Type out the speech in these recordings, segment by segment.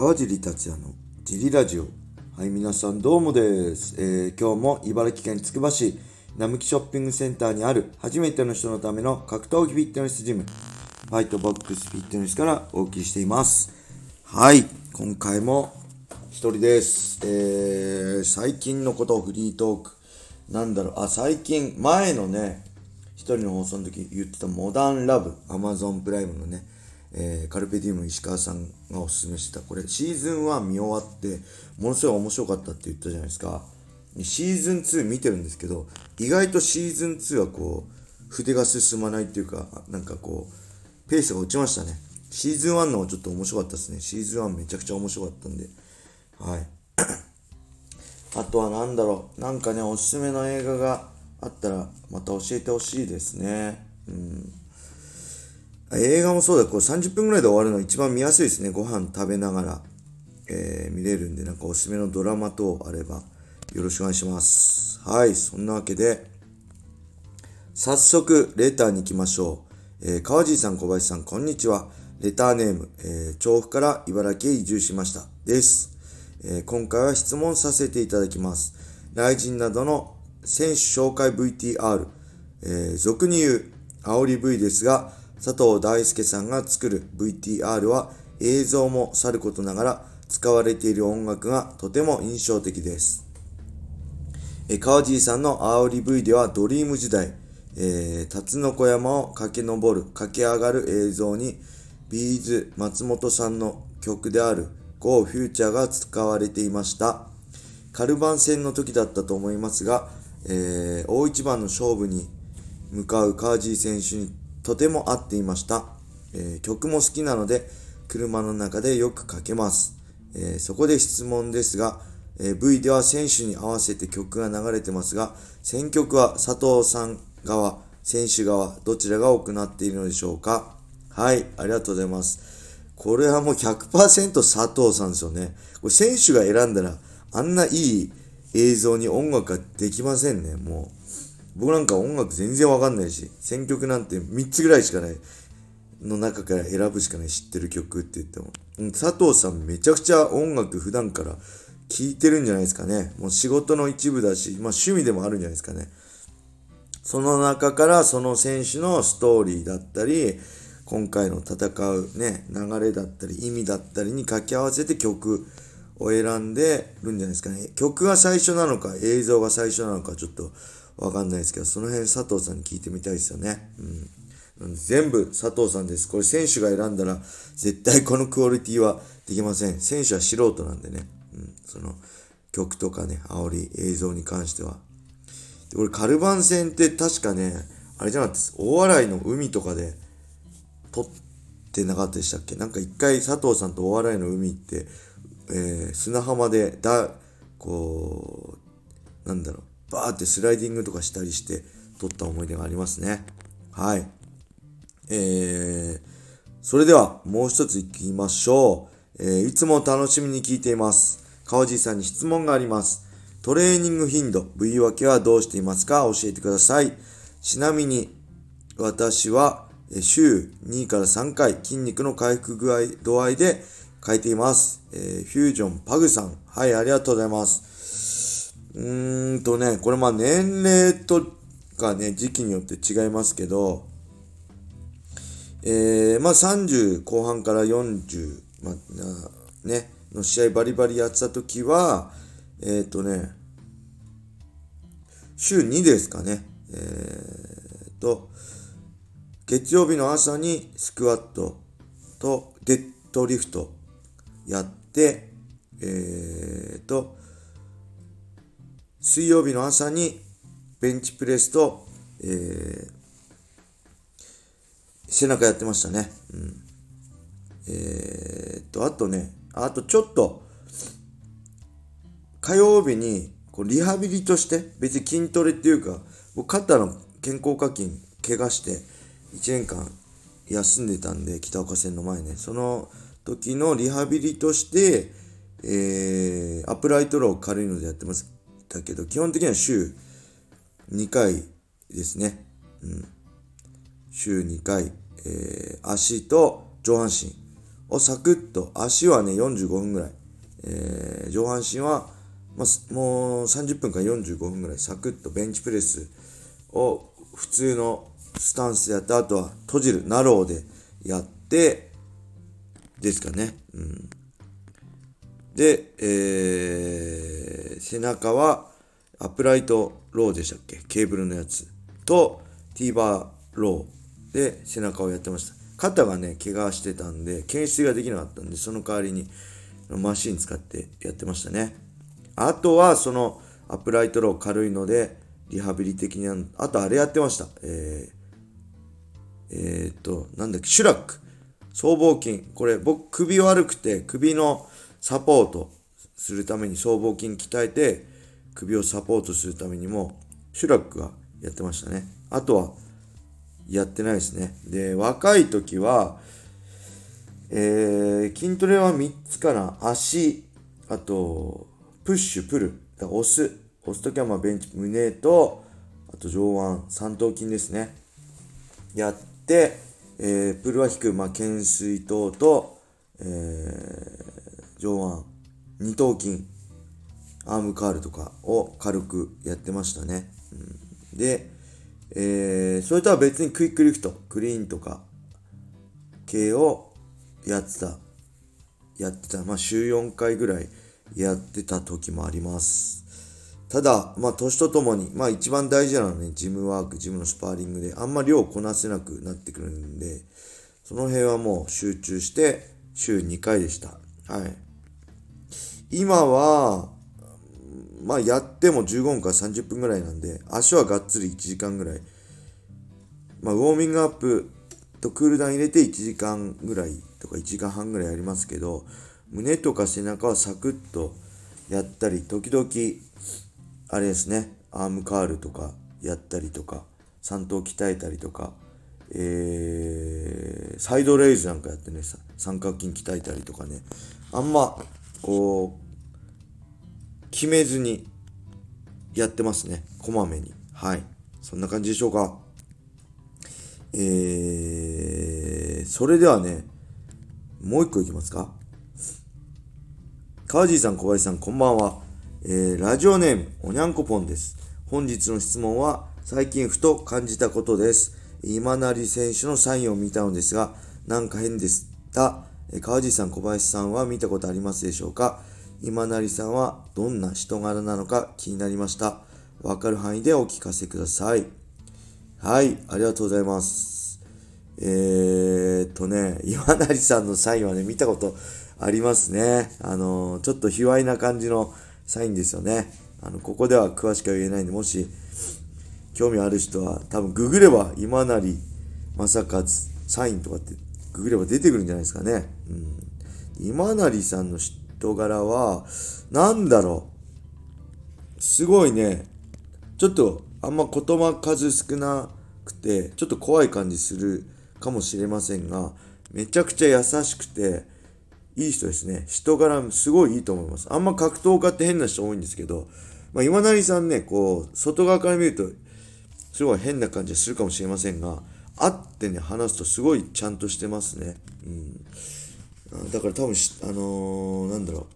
川尻達也のジリラジオ。はい、皆さんどうもです。えー、今日も茨城県つくば市並木ショッピングセンターにある初めての人のための格闘技フィットネスジム、ファイトボックスフィットネスからお送りしています。はい、今回も一人です。えー、最近のことをフリートーク。なんだろう、あ、最近、前のね、一人の放送の時言ってたモダンラブ、アマゾンプライムのね、えー、カルペディウム石川さんがおすすめしてた、これシーズン1見終わって、ものすごい面白かったって言ったじゃないですか。シーズン2見てるんですけど、意外とシーズン2はこう、筆が進まないっていうか、なんかこう、ペースが落ちましたね。シーズン1の方がちょっと面白かったですね。シーズン1めちゃくちゃ面白かったんで。はい。あとは何だろう。なんかね、おすすめの映画があったら、また教えてほしいですね。うん。映画もそうだ、こう30分ぐらいで終わるの一番見やすいですね。ご飯食べながら、えー、見れるんで、なんかおすすめのドラマ等あればよろしくお願いします。はい、そんなわけで、早速、レターに行きましょう。えー、川尻さん、小林さん、こんにちは。レターネーム、えー、調布から茨城へ移住しました。です。えー、今回は質問させていただきます。ライジンなどの選手紹介 VTR、えー、俗に言う煽り V ですが、佐藤大輔さんが作る VTR は映像もさることながら使われている音楽がとても印象的です。え川尻さんの煽り V ではドリーム時代、えー、辰の子山を駆け上る、駆け上がる映像にビーズ松本さんの曲である Go Future が使われていました。カルバン戦の時だったと思いますが、えー、大一番の勝負に向かう川尻選手にとても合っていました。えー、曲も好きなので、車の中でよくかけます。えー、そこで質問ですが、えー、V では選手に合わせて曲が流れてますが、選曲は佐藤さん側、選手側、どちらが多くなっているのでしょうか？はい、ありがとうございます。これはもう100%佐藤さんですよね。これ選手が選んだら、あんないい映像に音楽ができませんね、もう。僕なんか音楽全然わかんないし、選曲なんて3つぐらいしかない。の中から選ぶしかない知ってる曲って言っても。佐藤さんめちゃくちゃ音楽普段から聴いてるんじゃないですかね。もう仕事の一部だし、まあ趣味でもあるんじゃないですかね。その中からその選手のストーリーだったり、今回の戦うね、流れだったり、意味だったりに掛け合わせて曲を選んでるんじゃないですかね。曲が最初なのか、映像が最初なのか、ちょっとわかんないですけど、その辺佐藤さんに聞いてみたいですよね。うん。全部佐藤さんです。これ選手が選んだら絶対このクオリティはできません。選手は素人なんでね。うん。その曲とかね、煽り映像に関しては。で、俺カルバン戦って確かね、あれじゃなかったです。大洗の海とかで撮ってなかったでしたっけ？なんか一回佐藤さんと大洗の海って、えー、砂浜でだ、こう、なんだろう。バーってスライディングとかしたりして撮った思い出がありますね。はい。えー、それではもう一つ行きましょう。えー、いつも楽しみに聞いています。川地さんに質問があります。トレーニング頻度、部位分けはどうしていますか？教えてください。ちなみに、私は週2から3回筋肉の回復具合、度合いで変えています。えー、フュージョンパグさん。はい、ありがとうございます。うーんとね、これまあ年齢とかね、時期によって違いますけど、えー、まあ30後半から40、まあ、ね、の試合バリバリやってた時は、えっ、ー、とね、週2ですかね。えー、と、月曜日の朝にスクワットとデッドリフトやって、えー、と、水曜日の朝にベンチプレスと、えー、背中やってましたね。うん。えー、っと、あとね、あとちょっと、火曜日にこうリハビリとして、別に筋トレっていうか、僕肩の健康課金怪我して、1年間休んでたんで、北岡線の前ね。その時のリハビリとして、えー、アップライトロー軽いのでやってます。だけど、基本的には週2回ですね。うん。週2回、えー、足と上半身をサクッと、足はね、45分ぐらい。えー、上半身は、まあ、もう30分から45分ぐらいサクッとベンチプレスを普通のスタンスでやって、あとは閉じる、ナローでやって、ですかね。うん。で、えー、背中はアップライトローでしたっけ？ケーブルのやつと T バーローで背中をやってました。肩がね、怪我してたんで、懸垂ができなかったんで、その代わりにマシン使ってやってましたね。あとは、そのアップライトロー軽いので、リハビリ的にあとあれやってました。えー、えー、っと、なんだっけ、シュラッグ。僧帽筋。これ、僕、首悪くて、首のサポートするために僧帽筋鍛えて、首をサポートするためにも、シュラックがやってましたね。あとは、やってないですね。で、若い時は、えー、筋トレは3つかな。足、あと、プッシュ、プル。押す。押すときはまあベンチ、胸と、あと上腕、三頭筋ですね。やって、えー、プルは引く、まあ、懸垂等と、えー、上腕、二頭筋、アームカールとかを軽くやってましたね。うん、で、えー、それとは別にクイックリフト、クリーンとか系をやってた。やってた。まあ週4回ぐらいやってた時もあります。ただ、まあ年とともに、まあ一番大事なのはね、ジムワーク、ジムのスパーリングで、あんま量をこなせなくなってくるんで、その辺はもう集中して週2回でした。はい。今は、まあやっても15分から30分ぐらいなんで、足はがっつり1時間ぐらい。まあウォーミングアップとクールダウン入れて1時間ぐらいとか1時間半ぐらいやりますけど、胸とか背中はサクッとやったり、時々、あれですね、アームカールとかやったりとか、三頭鍛えたりとか、えー、サイドレイズなんかやってね、三角筋鍛えたりとかね、あんま、こう、決めずにやってますね。こまめに。はい。そんな感じでしょうか。えー、それではね、もう一個いきますか。川尻さん、小林さん、こんばんは。えー、ラジオネーム、おにゃんこぽんです。本日の質問は、最近ふと感じたことです。今成選手のサインを見たのですが、なんか変でした。川尻さん、小林さんは見たことありますでしょうか？今成さんはどんな人柄なのか？気になりました。わかる範囲でお聞かせください。はい、ありがとうございます。えー、っとね、今成さんのサインはね、見たことありますね。あの、ちょっと卑猥な感じのサインですよね。あの、ここでは詳しくは言えないんで、もし、興味ある人は、多分ググれば、今成正和サインとかってググれば出てくるんじゃないですかね。うん。今成さんの人柄は、なんだろう。すごいね、ちょっとあんま言葉数少なくて、ちょっと怖い感じするかもしれませんが、めちゃくちゃ優しくて、いい人ですね。人柄すごいいいと思います。あんま格闘家って変な人多いんですけど、まあ、今成さんね、こう、外側から見ると、すごい変な感じがするかもしれませんが、会ってね、話すとすごいちゃんとしてますね。うん。だから多分あのー、なんだろ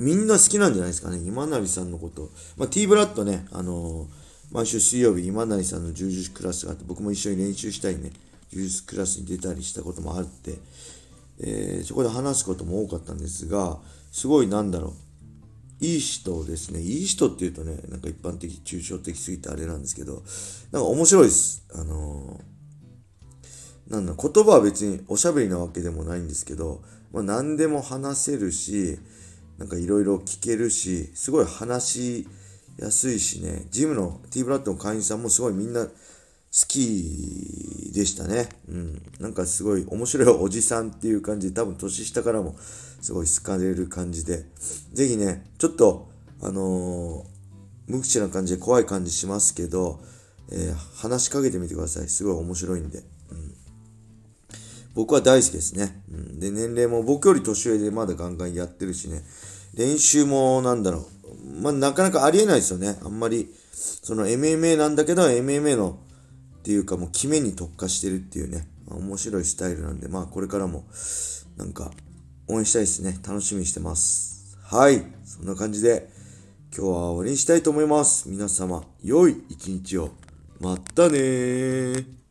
う。みんな好きなんじゃないですかね。今成さんのこと。まあ、T ブラッドね、あのー、毎週水曜日、今成さんの柔術クラスがあって、僕も一緒に練習したりね、柔術クラスに出たりしたこともあって、えー、そこで話すことも多かったんですが、すごいなんだろう。いい人ですね。いい人って言うとね、なんか一般的、抽象的すぎてあれなんですけど、なんか面白いです。あのーなんだ、言葉は別におしゃべりなわけでもないんですけど、まあ、何でも話せるし、なんかいろいろ聞けるし、すごい話しやすいしね、ジムの T ブラッドの会員さんもすごいみんな好きでしたね。うん。なんかすごい面白いおじさんっていう感じで、多分年下からもすごい好かれる感じで、ぜひね、ちょっと、あのー、無口な感じで怖い感じしますけど、えー、話しかけてみてください。すごい面白いんで。うん僕は大好きですね。うん、で、年齢も僕より年上でまだガンガンやってるしね。練習もなんだろう。まあ、なかなかありえないですよね。あんまり、その MMA なんだけど、MMA のっていうかもう決めに特化してるっていうね。まあ、面白いスタイルなんで、まあこれからもなんか応援したいですね。楽しみにしてます。はい。そんな感じで今日は終わりにしたいと思います。皆様、良い一日を。またねー。